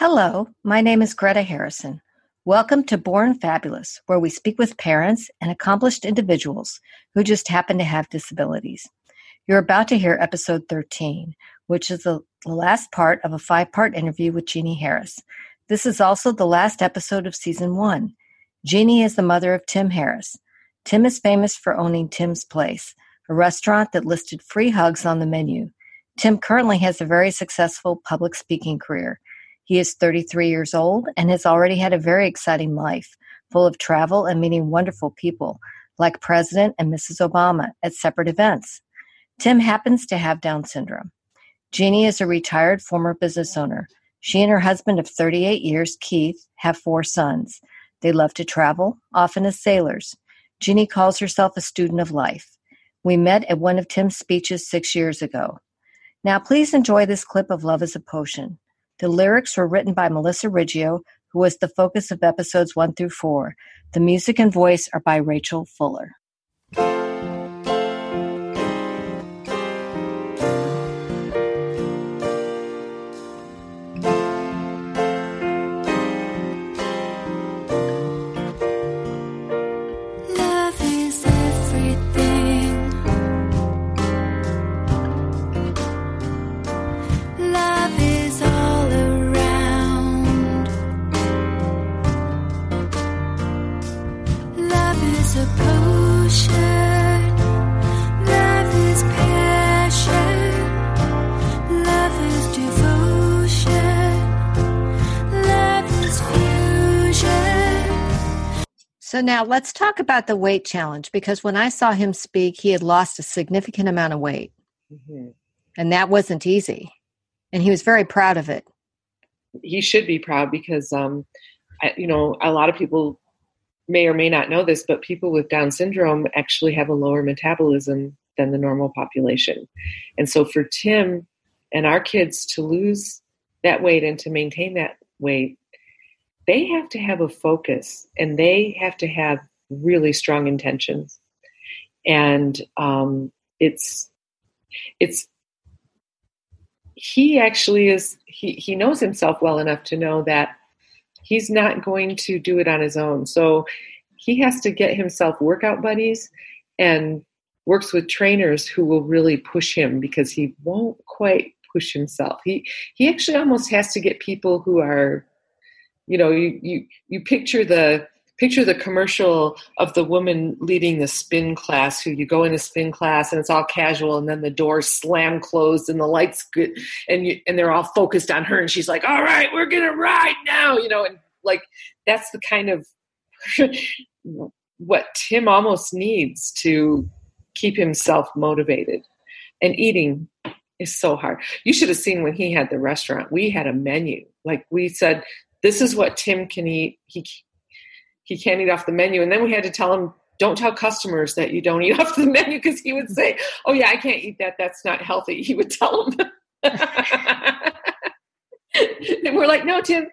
Hello, my name is Greta Harrison. Welcome to Born Fabulous, where we speak with parents and accomplished individuals who just happen to have disabilities. You're about to hear episode 13, which is the last part of a five part interview with Jeannie Harris. This is also the last episode of season one. Jeannie is the mother of Tim Harris. Tim is famous for owning Tim's Place, a restaurant that listed free hugs on the menu. Tim currently has a very successful public speaking career. He is 33 years old and has already had a very exciting life, full of travel and meeting wonderful people, like President and Mrs. Obama at separate events. Tim happens to have Down syndrome. Jeannie is a retired former business owner. She and her husband of 38 years, Keith, have four sons. They love to travel, often as sailors. Jeannie calls herself a student of life. We met at one of Tim's speeches six years ago. Now, please enjoy this clip of Love is a Potion. The lyrics were written by Melissa Riggio, who was the focus of episodes one through four. The music and voice are by Rachel Fuller. So now let's talk about the weight challenge because when I saw him speak, he had lost a significant amount of weight. Mm-hmm. And that wasn't easy. And he was very proud of it. He should be proud because, um, I, you know, a lot of people may or may not know this, but people with Down syndrome actually have a lower metabolism than the normal population. And so for Tim and our kids to lose that weight and to maintain that weight they have to have a focus and they have to have really strong intentions. And um, it's it's he actually is he, he knows himself well enough to know that he's not going to do it on his own. So he has to get himself workout buddies and works with trainers who will really push him because he won't quite push himself. He he actually almost has to get people who are you know you you you picture the picture the commercial of the woman leading the spin class who you go in a spin class and it's all casual and then the doors slam closed and the lights good and you and they're all focused on her and she's like all right we're gonna ride now you know and like that's the kind of what tim almost needs to keep himself motivated. And eating is so hard. You should have seen when he had the restaurant we had a menu. Like we said this is what Tim can eat. He he can't eat off the menu. And then we had to tell him, don't tell customers that you don't eat off the menu because he would say, oh yeah, I can't eat that. That's not healthy. He would tell them. and we're like, no, Tim,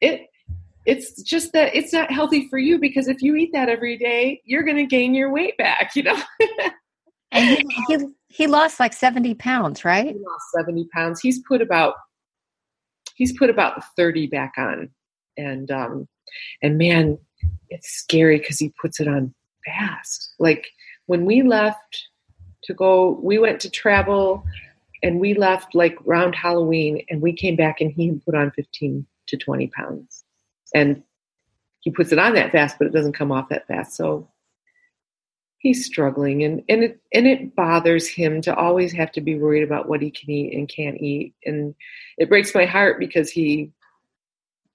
it it's just that it's not healthy for you because if you eat that every day, you're going to gain your weight back, you know. and he, he, he lost like 70 pounds, right? He lost 70 pounds. He's put about he's put about 30 back on. And um and man it's scary because he puts it on fast. Like when we left to go we went to travel and we left like around halloween and we came back and he put on 15 to 20 pounds. And he puts it on that fast but it doesn't come off that fast. So he's struggling and and it and it bothers him to always have to be worried about what he can eat and can't eat and it breaks my heart because he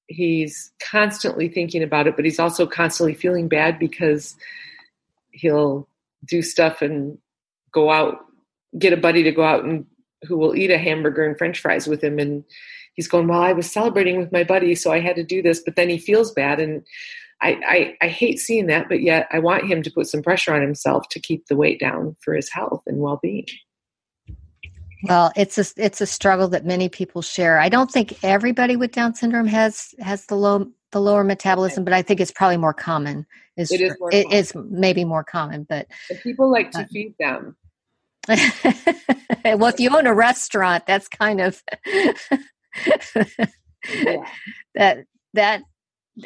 he's constantly thinking about it but he's also constantly feeling bad because he'll do stuff and go out get a buddy to go out and who will eat a hamburger and french fries with him and he's going well i was celebrating with my buddy so i had to do this but then he feels bad and I, I, I hate seeing that, but yet I want him to put some pressure on himself to keep the weight down for his health and well being. Well, it's a it's a struggle that many people share. I don't think everybody with Down syndrome has has the low the lower metabolism, but I think it's probably more common. Is it is, it common. is maybe more common, but people like to uh, feed them. well, if you own a restaurant, that's kind of yeah. that that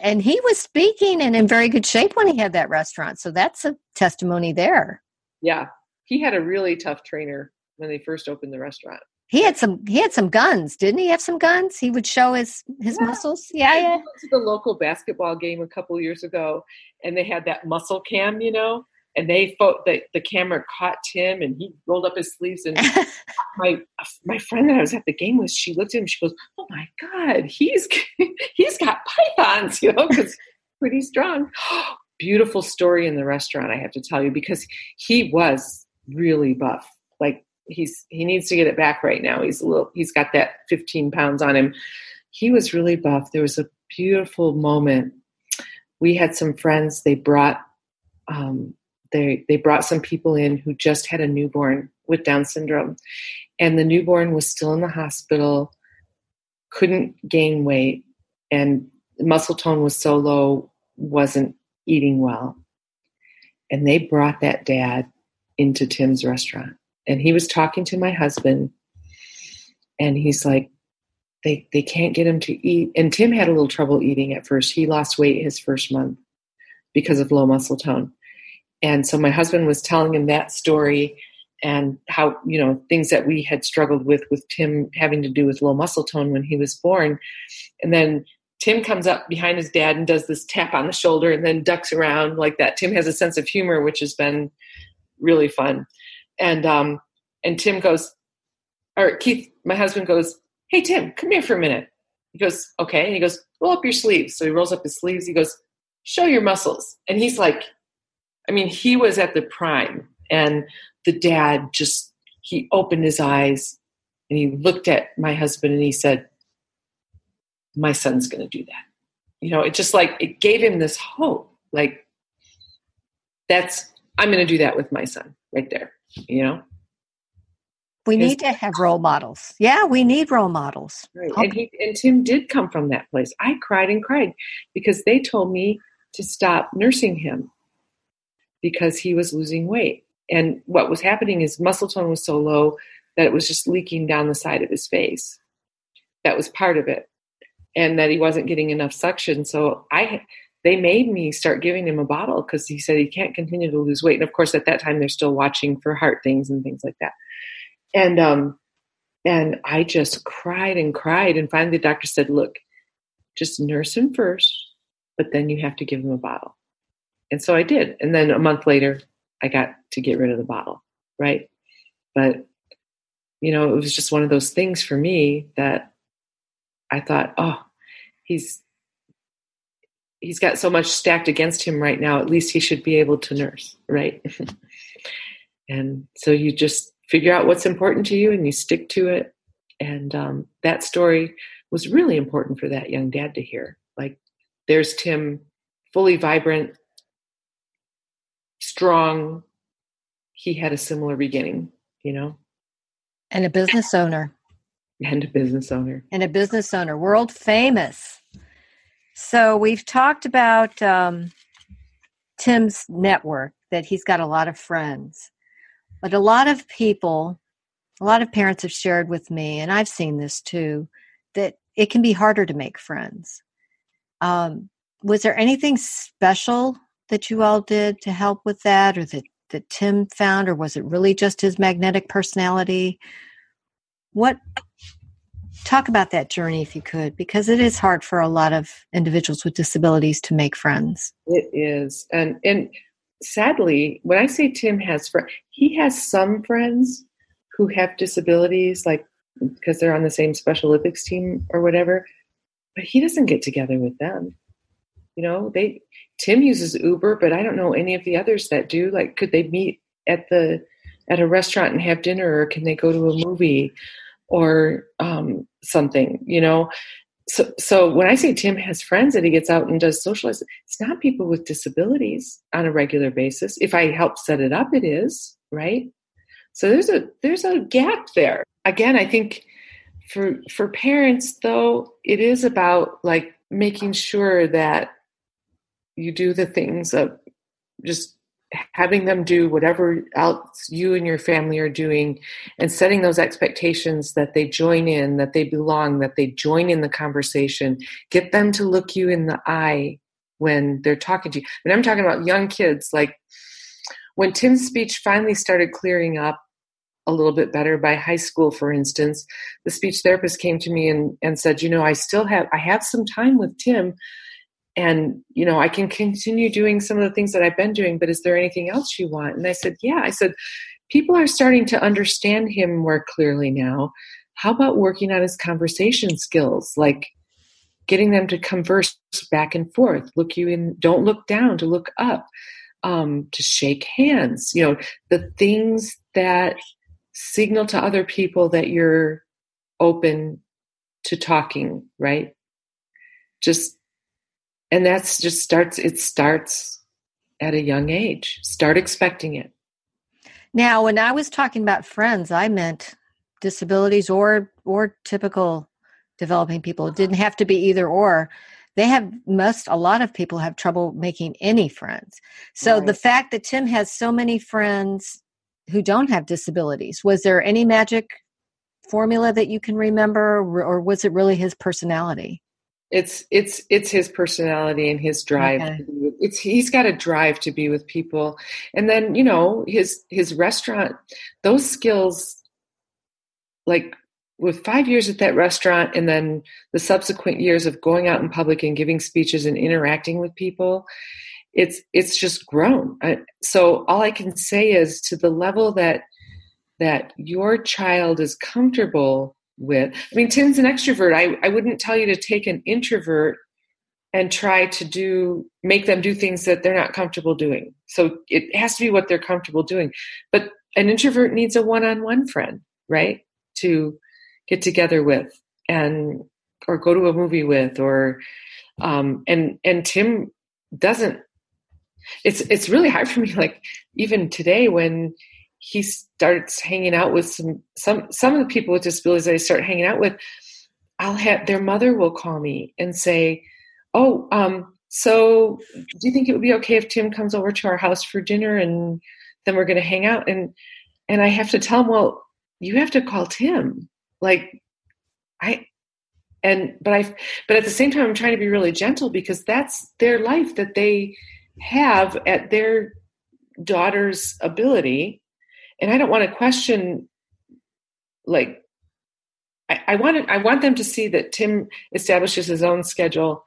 and he was speaking and in very good shape when he had that restaurant. So that's a testimony there. Yeah. He had a really tough trainer when they first opened the restaurant. He had some he had some guns, didn't he have some guns? He would show his his yeah. muscles. Yeah, yeah. went to the local basketball game a couple years ago and they had that muscle cam, you know, and they fo- the, the camera caught Tim and he rolled up his sleeves and my my friend that I was at the game with she looked at him she goes oh my god he's he's got pythons you know because pretty strong. Beautiful story in the restaurant I have to tell you because he was really buff. Like he's he needs to get it back right now. He's a little he's got that 15 pounds on him. He was really buff. There was a beautiful moment. We had some friends they brought um, they they brought some people in who just had a newborn with Down syndrome, and the newborn was still in the hospital, couldn't gain weight, and muscle tone was so low, wasn't eating well, and they brought that dad into Tim's restaurant, and he was talking to my husband, and he's like. They, they can't get him to eat. And Tim had a little trouble eating at first. He lost weight his first month because of low muscle tone and so my husband was telling him that story and how you know things that we had struggled with with tim having to do with low muscle tone when he was born. And then tim comes up behind his dad and does this tap on the shoulder and then ducks around like that. Tim has a sense of humor which has been really fun. And um and tim goes or keith my husband goes hey tim come here for a minute. He goes okay. And he goes roll up your sleeves. So he rolls up his sleeves. He goes show your muscles. And he's like I mean, he was at the prime, and the dad just he opened his eyes and he looked at my husband and he said, "My son's going to do that." You know, it just like it gave him this hope, like that's I'm going to do that with my son right there. You know. We need to have role models. Yeah, we need role models. Right. Oh. And, he, and Tim did come from that place. I cried and cried because they told me to stop nursing him because he was losing weight. And what was happening is muscle tone was so low that it was just leaking down the side of his face. That was part of it. And that he wasn't getting enough suction. So I they made me start giving him a bottle because he said he can't continue to lose weight. And of course at that time they're still watching for heart things and things like that. And um and I just cried and cried. And finally the doctor said, Look, just nurse him first, but then you have to give him a bottle. And so I did. And then a month later, I got to get rid of the bottle, right? But, you know, it was just one of those things for me that I thought, oh, he's he's got so much stacked against him right now at least he should be able to nurse right and so you just figure out what's important to you and you stick to it and um, that story was really important for that young dad to hear like there's tim fully vibrant strong, he had a similar beginning, you know? And a business owner. And a business owner. And a business owner, world famous. So we've talked about um, Tim's network, that he's got a lot of friends. But a lot of people, a lot of parents have shared with me, and I've seen this too, that it can be harder to make friends. Um, was there anything special that you all did to help with that or that, that Tim found, or was it really just his magnetic personality? What talk about that journey if you could, because it is hard for a lot of individuals with disabilities to make friends. It is. And and sadly, when I say Tim has friends, he has some friends who have disabilities, like because they're on the same Special Olympics team or whatever, but he doesn't get together with them. You know, they Tim uses Uber, but I don't know any of the others that do. Like, could they meet at the at a restaurant and have dinner, or can they go to a movie or um, something? You know. So, so when I say Tim has friends that he gets out and does socialize, it's not people with disabilities on a regular basis. If I help set it up, it is right. So there's a there's a gap there. Again, I think for for parents though, it is about like making sure that you do the things of just having them do whatever else you and your family are doing and setting those expectations that they join in that they belong that they join in the conversation. Get them to look you in the eye when they're talking to you. And i'm talking about young kids like when tim's speech finally started clearing up a little bit better by high school for instance the speech therapist came to me and, and said you know i still have i have some time with tim and you know i can continue doing some of the things that i've been doing but is there anything else you want? And i said yeah. I said people are starting to understand him more clearly now. How about working on his conversation skills like getting them to converse back and forth look you in don't look down to look up um, to shake hands you know the things that signal to other people that you're open to talking right? Just and that's just starts it starts at a young age. Start expecting it. Now when i was talking about friends i meant disabilities or or typical developing people. It didn't have to be either or. They have most a lot of people have trouble making any friends. So right. the fact that tim has so many friends who don't have disabilities was there any magic formula that you can remember or was it really his personality it's it's it's his personality and his drive okay. it's he's got a drive to be with people and then you know his his restaurant those skills like with five years at that restaurant and then the subsequent years of going out in public and giving speeches and interacting with people it's it's just grown so all i can say is to the level that that your child is comfortable with. I mean, Tim's an extrovert. I, I wouldn't tell you to take an introvert and try to do make them do things that they're not comfortable doing. So it has to be what they're comfortable doing. But an introvert needs a one-on-one friend, right? To get together with and or go to a movie with or um and and Tim doesn't it's it's really hard for me like even today when he starts hanging out with some some some of the people with disabilities that I start hanging out with, I'll have their mother will call me and say, "Oh, um, so do you think it would be okay if Tim comes over to our house for dinner and then we're going to hang out?" And and I have to tell him, "Well, you have to call Tim." Like I and but I but at the same time I'm trying to be really gentle because that's their life that they have at their daughter's ability and I don't want to question like I, I want I want them to see that Tim establishes his own schedule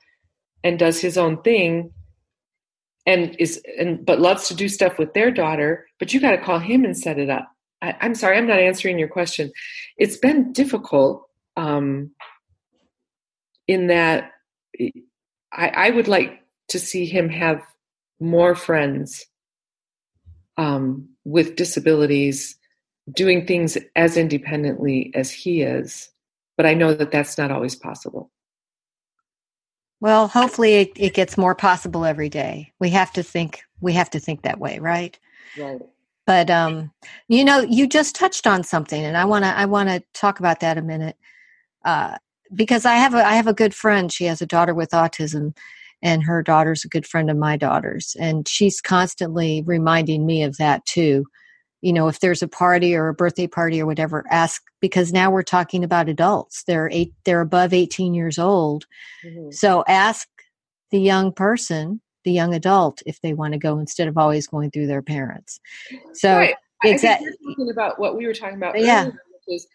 and does his own thing and is and but loves to do stuff with their daughter, but you got to call him and set it up. I, am sorry, I'm not answering your question. It's been difficult um, in that I, I would like to see him have more friends um, with disabilities doing things as independently as he is. But I know that that's not always possible. Well, hopefully it, it gets more possible every day. We have to think we have to think that way, right? Right. But um, you know, you just touched on something, and I want to I want to talk about that a minute, uh, because I have a I have a good friend. She has a daughter with autism, and her daughter's a good friend of my daughter's. And she's constantly reminding me of that too. You know if there's a party or a birthday party or whatever ask because now we're talking about adults. They're eight they're above 18 years old. Mm-hmm. so ask the young person the young adult if they want to go instead of always going through their parents. So right. exactly about what we were talking about yeah. is,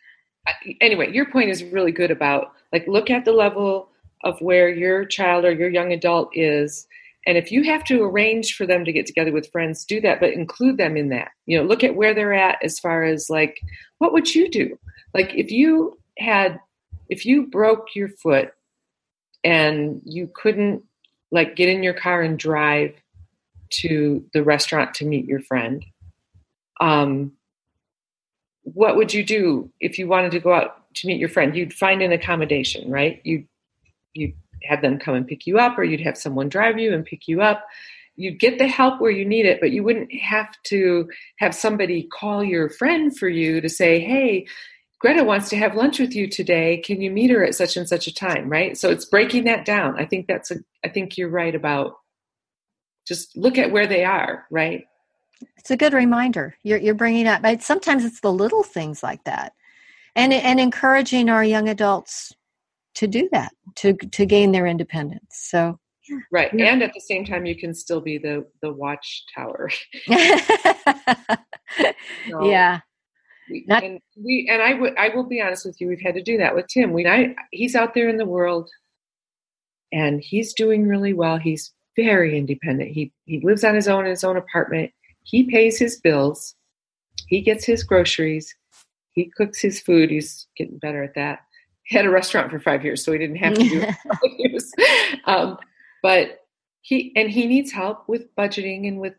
anyway your point is really good about like look at the level of where your child or your young adult is. And if you have to arrange for them to get together with friends do that but include them in that. You know look at where they're at as far as like what would you do? Like if you had if you broke your foot and you couldn't like get in your car and drive to the restaurant to meet your friend um what would you do if you wanted to go out to meet your friend? You'd find an accommodation right? You'd you'd have them come and pick you up, or you'd have someone drive you and pick you up. You'd get the help where you need it, but you wouldn't have to have somebody call your friend for you to say, hey, Greta wants to have lunch with you today. Can you meet her at such and such a time? Right. So it's breaking that down. I think that's a, I think you're right about just look at where they are, right? It's a good reminder. You're you're bringing up. But sometimes it's the little things like that, and and encouraging our young adults to do that to to gain their independence. So yeah. right, yeah. and at the same time, you can still be the the watchtower. so, yeah. Not, and we and I would I will be honest with you. We've had to do that with Tim. We I, he's out there in the world, and he's doing really well. He's very independent. He he lives on his own in his own apartment. He pays his bills. He gets his groceries. He cooks his food. He's getting better at that. He had a restaurant for five years, so he didn't have to do it. um, but he and he needs help with budgeting and with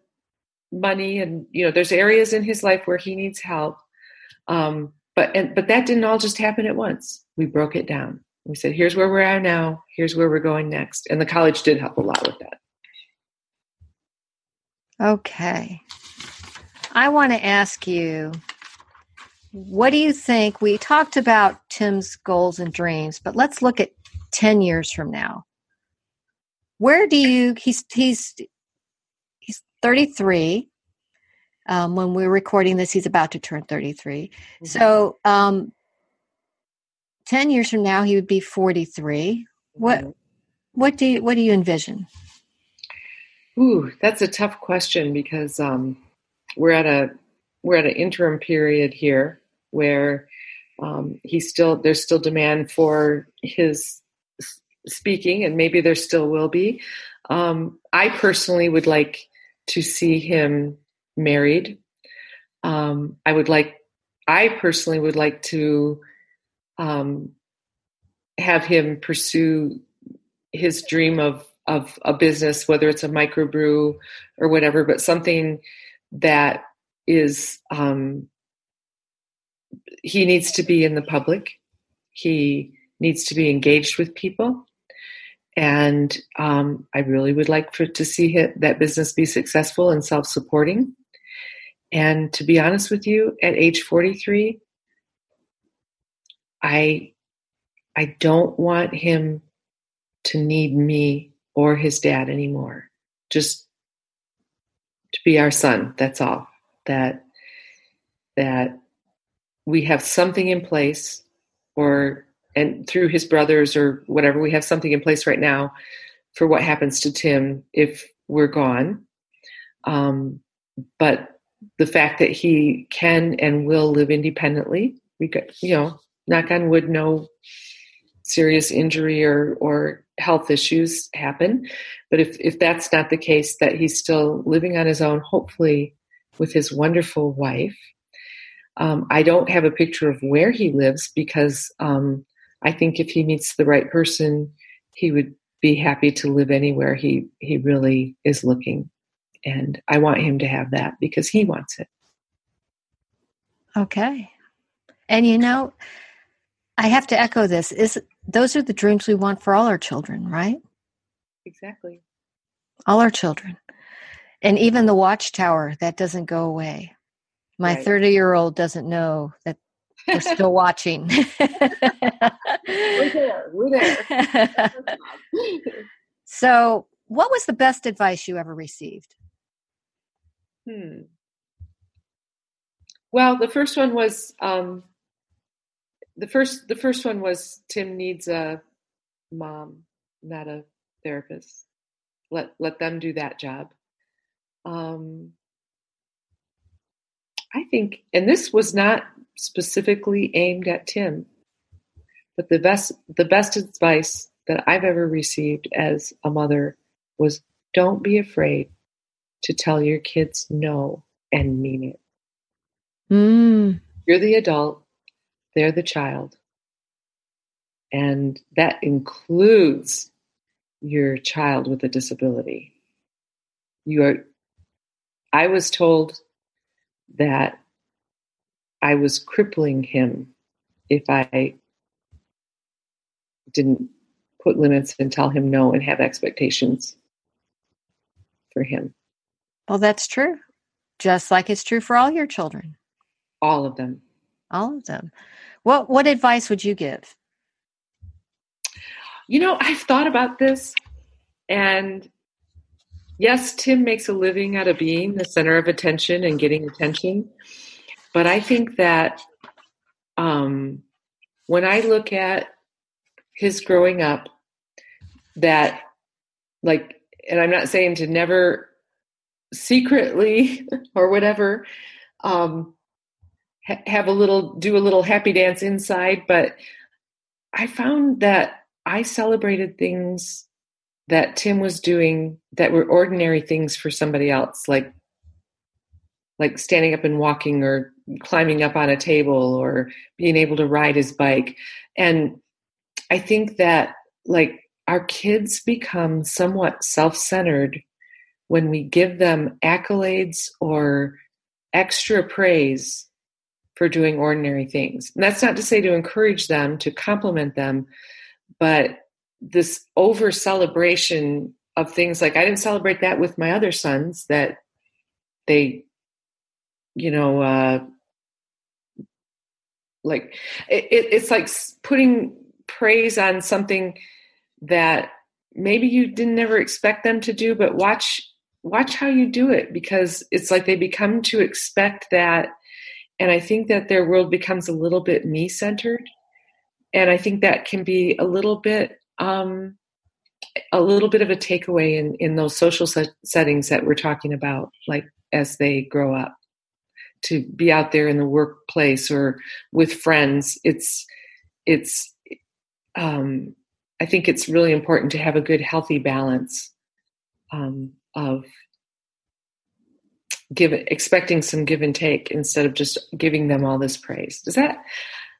money, and you know, there's areas in his life where he needs help. Um, but and but that didn't all just happen at once. We broke it down. We said, "Here's where we're at now. Here's where we're going next." And the college did help a lot with that. Okay. I want to ask you what do you think? We talked about Tim's goals and dreams, but let's look at 10 years from now. Where do you he's he's he's 33 um, when we're recording this he's about to turn 33 mm-hmm. so um, 10 years from now he would be 43 what mm-hmm. what do you what do you envision Ooh, that's a tough question because um, we're at a we're at an interim period here where um, still there's still demand for his speaking, and maybe there still will be. Um, I personally would like to see him married. Um, I would like. I personally would like to um, have him pursue his dream of of a business, whether it's a microbrew or whatever, but something that is um, he needs to be in the public. He needs to be engaged with people. And um, I really would like for to see that business be successful and self-supporting. And to be honest with you, at age 43, I I don't want him to need me or his dad anymore. Just to be our son. That's all. That that we have something in place, or and through his brothers or whatever, we have something in place right now for what happens to Tim if we're gone. Um, but the fact that he can and will live independently, we got you know, knock on wood, no serious injury or or health issues happen. But if, if that's not the case, that he's still living on his own, hopefully with his wonderful wife. Um, I don't have a picture of where he lives because um, I think if he meets the right person, he would be happy to live anywhere he, he really is looking. And I want him to have that because he wants it. Okay. And you know, I have to echo this. Is those are the dreams we want for all our children, right? Exactly. All our children. And even the watchtower, that doesn't go away. My 30 right. year old doesn't know that we're still watching. we're there. We're there. so, what was the best advice you ever received? Hmm. Well, the first one was um, the first the first one was Tim needs a mom, not a therapist. Let let them do that job. Um, I think, and this was not specifically aimed at Tim, but the best the best advice that I've ever received as a mother was don't be afraid to tell your kids no and mean it. Mm. You're the adult they're the child. And that includes your child with a disability. You are, I was told that I was crippling him if I didn't put limits and tell him no and have expectations for him. Well, that's true. Just like it's true for all your children. All of them. All of them. What what advice would you give? You know, I've thought about this and yes, Tim makes a living out of being the center of attention and getting attention. But I think that um, when I look at his growing up, that like, and I'm not saying to never secretly or whatever um, ha- have a little, do a little happy dance inside, but I found that I celebrated things that Tim was doing that were ordinary things for somebody else, like like standing up and walking or climbing up on a table or being able to ride his bike. And I think that like our kids become somewhat self-centered when we give them accolades or extra praise for doing ordinary things. And that's not to say to encourage them, to compliment them, but this over celebration of things like I didn't celebrate that with my other sons that they you know uh like it, it's like putting praise on something that maybe you didn't never expect them to do but watch watch how you do it because it's like they become to expect that. And i think that their world becomes a little bit me centered and i think that can be a little bit um, a little bit of a takeaway in, in those social set- settings that we're talking about, like as they grow up, to be out there in the workplace or with friends. It's it's um, I think it's really important to have a good, healthy balance um, of give expecting some give and take instead of just giving them all this praise. Does that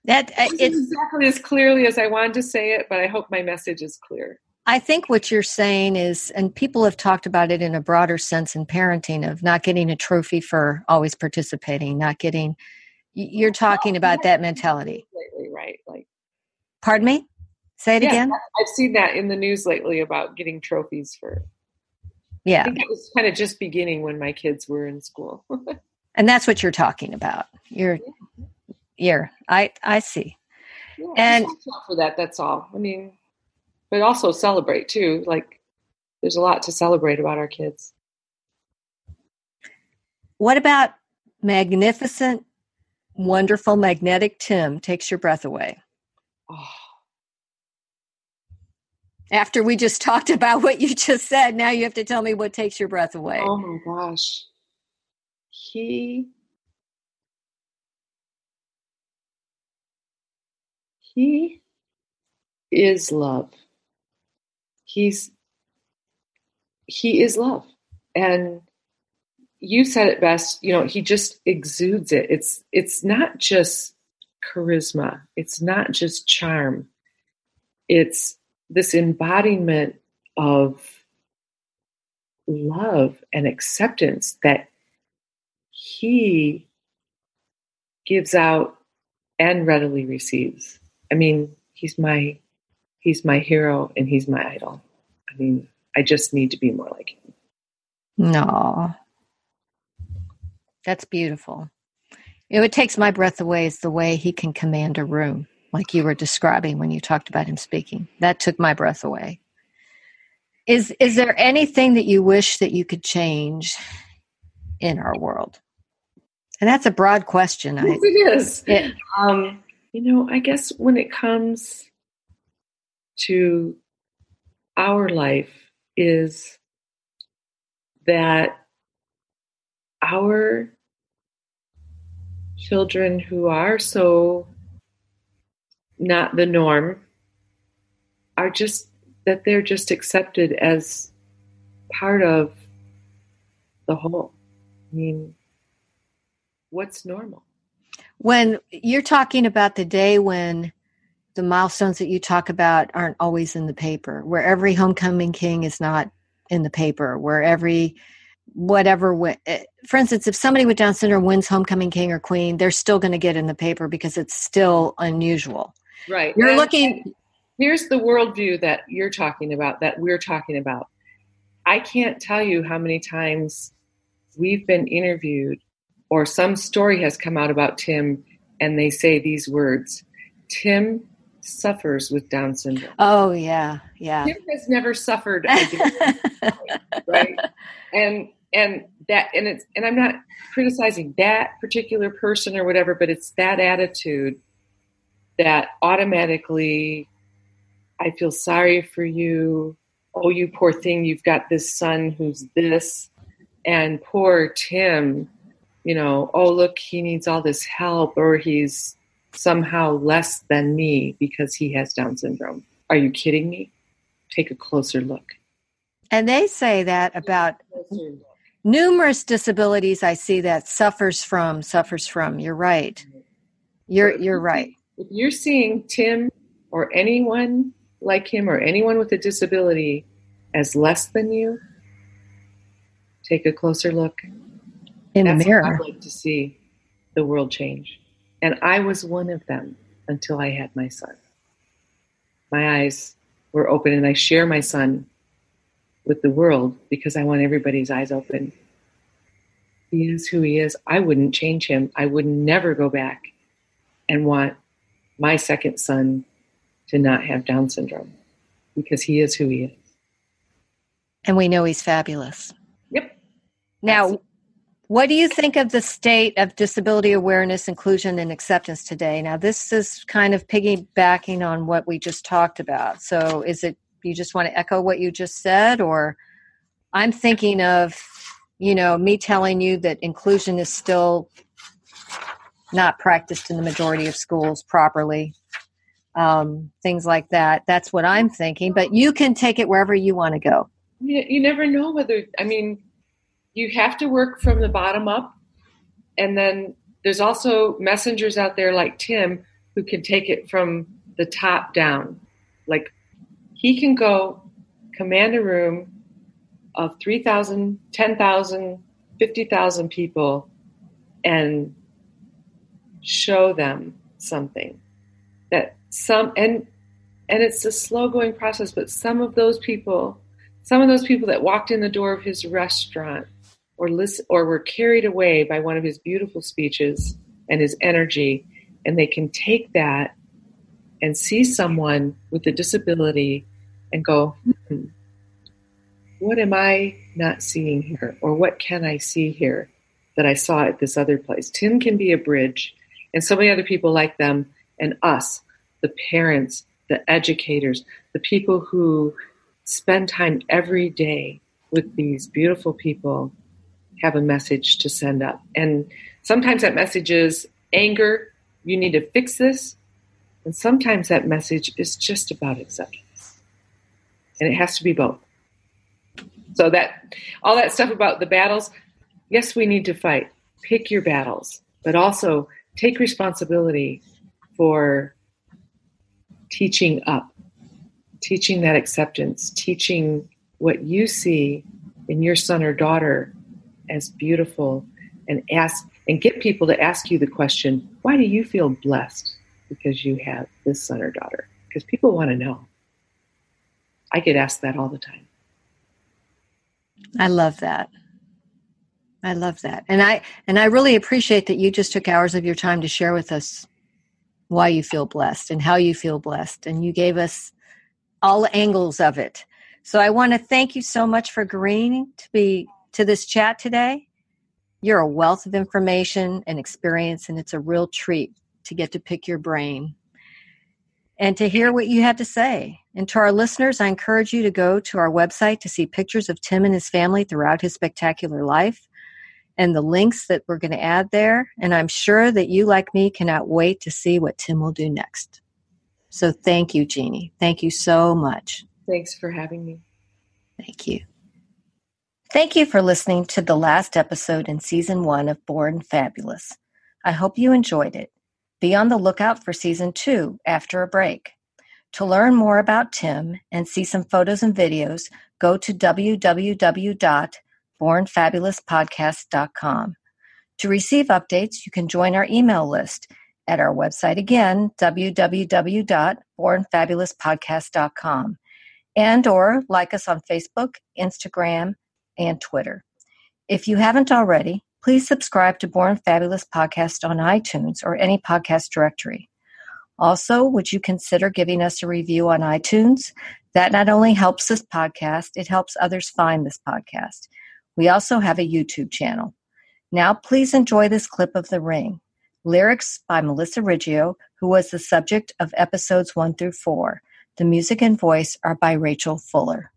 that uh, it's exactly as clearly as I wanted to say it, but I hope my message is clear. I think what you're saying is, and people have talked about it in a broader sense in parenting of not getting a trophy for always participating, not getting. You're talking about that mentality, lately, right? Like, pardon me. Say it yeah, again. I've seen that in the news lately about getting trophies for. Yeah, I think it was kind of just beginning when my kids were in school. and that's what you're talking about. You're year. I I see. Yeah, and for that, that's all. I mean, but also celebrate too. Like, there's a lot to celebrate about our kids. What about magnificent, wonderful, magnetic Tim takes your breath away? Oh. After we just talked about what you just said, now you have to tell me what takes your breath away. Oh my gosh. He He is love. He's he is love. And you said it best, you know, he just exudes it. It's it's not just charisma. It's not just charm. It's this embodiment of love and acceptance that he gives out and readily receives. I mean, he's my he's my hero and he's my idol. I mean, I just need to be more like him. No. That's beautiful. You know, it takes my breath away is the way he can command a room, like you were describing when you talked about him speaking. That took my breath away. Is is there anything that you wish that you could change in our world? And that's a broad question. Yes, I, it is. It, um, you know, I guess when it comes to our life, is that our children who are so not the norm are just that they're just accepted as part of the whole. I mean, what's normal? When you're talking about the day when the milestones that you talk about aren't always in the paper, where every homecoming king is not in the paper, where every whatever eh, for instance if somebody with down syndrome wins homecoming king or queen they're still going to get in the paper because it's still unusual. Right. You're and looking here's the worldview that you're talking about that we're talking about. I can't tell you how many times we've been interviewed or some story has come out about Tim and they say these words Tim suffers with Down syndrome. Oh, yeah. yeah. Tim has never suffered, right? And and that and it's and I'm not criticizing that particular person or whatever, but it's that attitude that automatically I feel sorry for you. Oh, you poor thing, you've got this son who's this, and poor Tim, you know, oh, look, he needs all this help, or he's somehow less than me because he has Down syndrome. Are you kidding me? Take a closer look. And they say that about numerous disabilities I see that suffers from, suffers from. You're right. You're you're right. If you're seeing Tim or anyone like him or anyone with a disability as less than you, take a closer look. In That's the mirror. I'd like to see the world change. And I was one of them until I had my son. My eyes were open, and I share my son with the world because I want everybody's eyes open. He is who he is. I wouldn't change him. I would never go back and want my second son to not have Down syndrome because he is who he is. And we know he's fabulous. Yep. Now, Absolutely. What do you think of the state of disability awareness, inclusion, and acceptance today? Now, this is kind of piggybacking on what we just talked about. So, is it you just want to echo what you just said, or I'm thinking of, you know, me telling you that inclusion is still not practiced in the majority of schools properly. Um, things like that. That's what I'm thinking. But you can take it wherever you want to go. You, you never know whether, I mean, you have to work from the bottom up. And then there's also messengers out there like Tim who can take it from the top down. Like he can go command a room of 3,000, 10,000, 50,000 people and show them something that some and and it's a slow going process but some of those people some of those people that walked in the door of his restaurant or listen or were carried away by one of his beautiful speeches and his energy and they can take that and see someone with a disability and go hmm, what am i not seeing here? Or what can i see here that i saw at this other place? Tim can be a bridge and so many other people like them and us the parents the educators the people who spend time every day with these beautiful people have a message to send up. And sometimes that message is anger, you need to fix this. And sometimes that message is just about acceptance. And it has to be both. So that all that stuff about the battles, yes, we need to fight. Pick your battles, but also take responsibility for teaching up teaching that acceptance, teaching what you see in your son or daughter as beautiful and ask and get people to ask you the question, why do you feel blessed because you have this son or daughter? Because people want to know. I get asked that all the time. I love that. I love that. And I and I really appreciate that you just took hours of your time to share with us why you feel blessed and how you feel blessed and you gave us all angles of it. So I want to thank you so much for agreeing to be to this chat today. You're a wealth of information and experience, and it's a real treat to get to pick your brain and to hear what you had to say. And to our listeners, I encourage you to go to our website to see pictures of Tim and his family throughout his spectacular life and the links that we're going to add there. And I'm sure that you, like me, cannot wait to see what Tim will do next. So thank you, Jeannie. Thank you so much. Thanks for having me. Thank you. Thank you for listening to the last episode in season one of Born Fabulous. I hope you enjoyed it. Be on the lookout for season two after a break. To learn more about Tim and see some photos and videos, go to www.bornfabulouspodcast.com. To receive updates, you can join our email list at our website again, www.bornfabulouspodcast.com, and or like us on Facebook, Instagram, and Twitter. If you haven't already, please subscribe to Born Fabulous Podcast on iTunes or any podcast directory. Also, would you consider giving us a review on iTunes? That not only helps this podcast, it helps others find this podcast. We also have a YouTube channel. Now, please enjoy this clip of The Ring. Lyrics by Melissa Riggio, who was the subject of episodes 1 through 4. The music and voice are by Rachel Fuller.